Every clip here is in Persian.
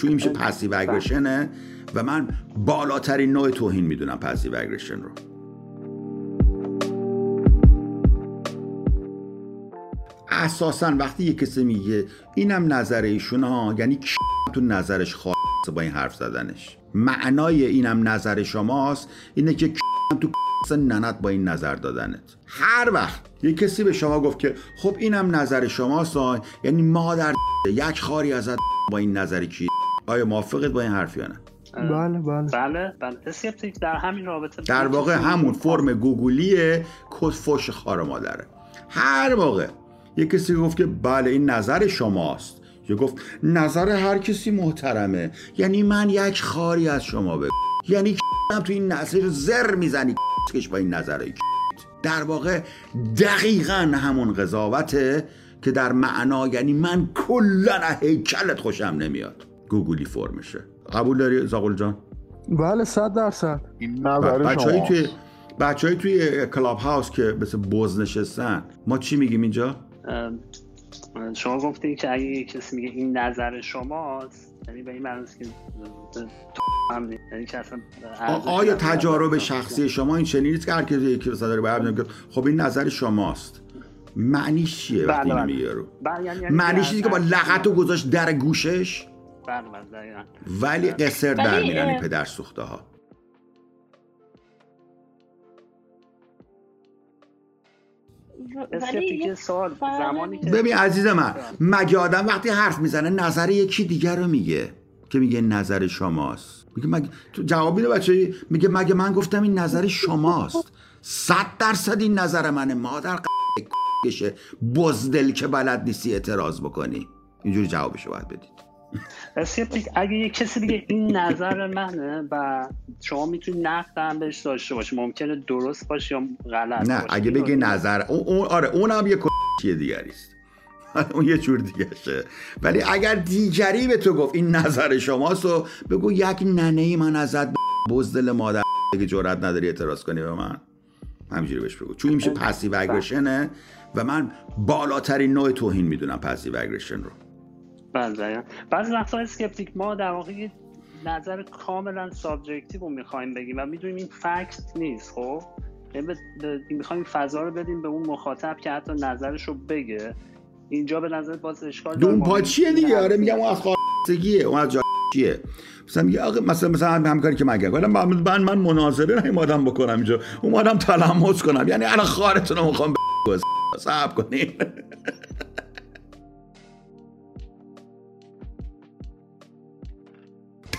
چون این میشه پسیو اگریشنه و من بالاترین نوع توهین می‌دونم پسیو اگریشن رو. اساسا وقتی یه کسی میگه اینم نظر ایشون ها یعنی تو نظرش خواست با این حرف زدنش؟ معنای اینم نظر شماست اینه که تو ننت با این نظر دادنت. هر وقت یه کسی به شما گفت که خب اینم نظر شماست یعنی مادر یک خاری ازت با این نظری کی آیا موافقت با این حرف یا نه؟ بله بله. بله بله. اسکپتیک در همین رابطه در واقع همون فرم گوگلیه کد فوش خار مادره. هر موقع یه کسی گفت که بله این نظر شماست. یا گفت نظر هر کسی محترمه. یعنی من یک خاری از شما بگم یعنی هم تو این نظر زر می‌زنی؟ کش با این نظر در واقع دقیقا همون قضاوته که در معنا یعنی من کلا هیکلت خوشم نمیاد. گوگلی فرمشه قبول داری زاغل جان؟ بله صد درصد. این نظر بچه توی بچه توی کلاب هاوس که مثل بوز نشستن ما چی میگیم اینجا؟ شما گفتین که اگه کسی میگه این نظر شماست یعنی به این معنی که یعنی که اصلا آیا تجارب شخصی شما این چنین که هر کسی یکی داره برمیاد خب این نظر شماست. معنیش چیه وقتی بله، اینو بله. میگه رو معنیش که با لغت و گذاشت در گوشش. ولی قصر در ولی، میرن این اه، پدر سوخته ها سوال فرق- زمانی که ببین عزیز من مگه آدم وقتی حرف می‌زنه نظر یکی دیگر رو میگه که میگه نظر شماست؟ میگه مگه تو جواب میده بچه میگه مگه من گفتم این نظر شماست؟ صد درصد این نظر منه. مادر کشه بزدل که بلد نیستی اعتراض بکنی. اینجوری جوابشو باید بدید. اگه یه کسی بگه این نظر منه و شما می‌تونید نقد هم بهش داشته باشی ممکنه درست باشه یا غلط نه باشه. اگه بگه نظر اون, اون آره اونم یه چیه دیگری است. اون یه جور دیگه شه. ولی اگر دیگری به تو گفت این نظر شماست و بگو یک ننه ای من ازت بزدل مادر که جرات نداری اعتراض کنی به من. همینجوری بهش بگو. چون میشه passive aggression ه و من بالاترین نوع توهین می‌دونم passive aggression رو. بله. بعضی وقتا اسکپتیک ما در واقع نظر کاملا subjective رو می‌خوایم بگیم و می‌دونیم این fact نیست خب؟ یعنی می‌خوایم فضا رو بدیم به اون مخاطب که حتی نظرش رو بگه. اینجا به نظر باز اشکال. دون پاچیه دیگه؟ آره میگم اون از خارجیه اون از جاییه مثلا میگه آقا مثلا مثلا هم همکاری که من کردم. من من من مناظره نیومدم بکنم اینجا. اومدم تلمس کنم. یعنی الان خارتون رو می‌خوام صبر کنین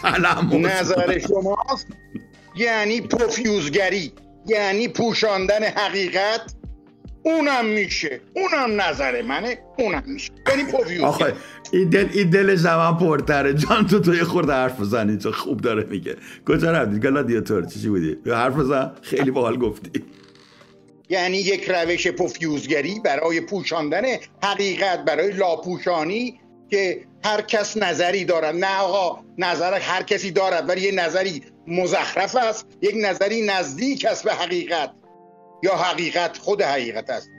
تلمس نظر شماست. یعنی پوفیوزگری یعنی پوشاندن حقیقت. اونم میشه. اونم نظر منه. اونم میشه. یعنی پوفیوزگری. آخه این دل این دل زمان پرتره. جان تو تو یه خورده حرف بزنی. تو خوب داره میگه. کجا رفتی؟ گلادیاتور چی بودی؟ حرف بزن. خیلی باحال گفتی. یعنی یک روش پوفیوزگری برای پوشاندن حقیقت برای لاپوشانی که هر کس نظری دارد نه آقا نظر هر کسی دارد ولی یه نظری مزخرف است یک نظری نزدیک است به حقیقت. یا حقیقت خود حقیقت است.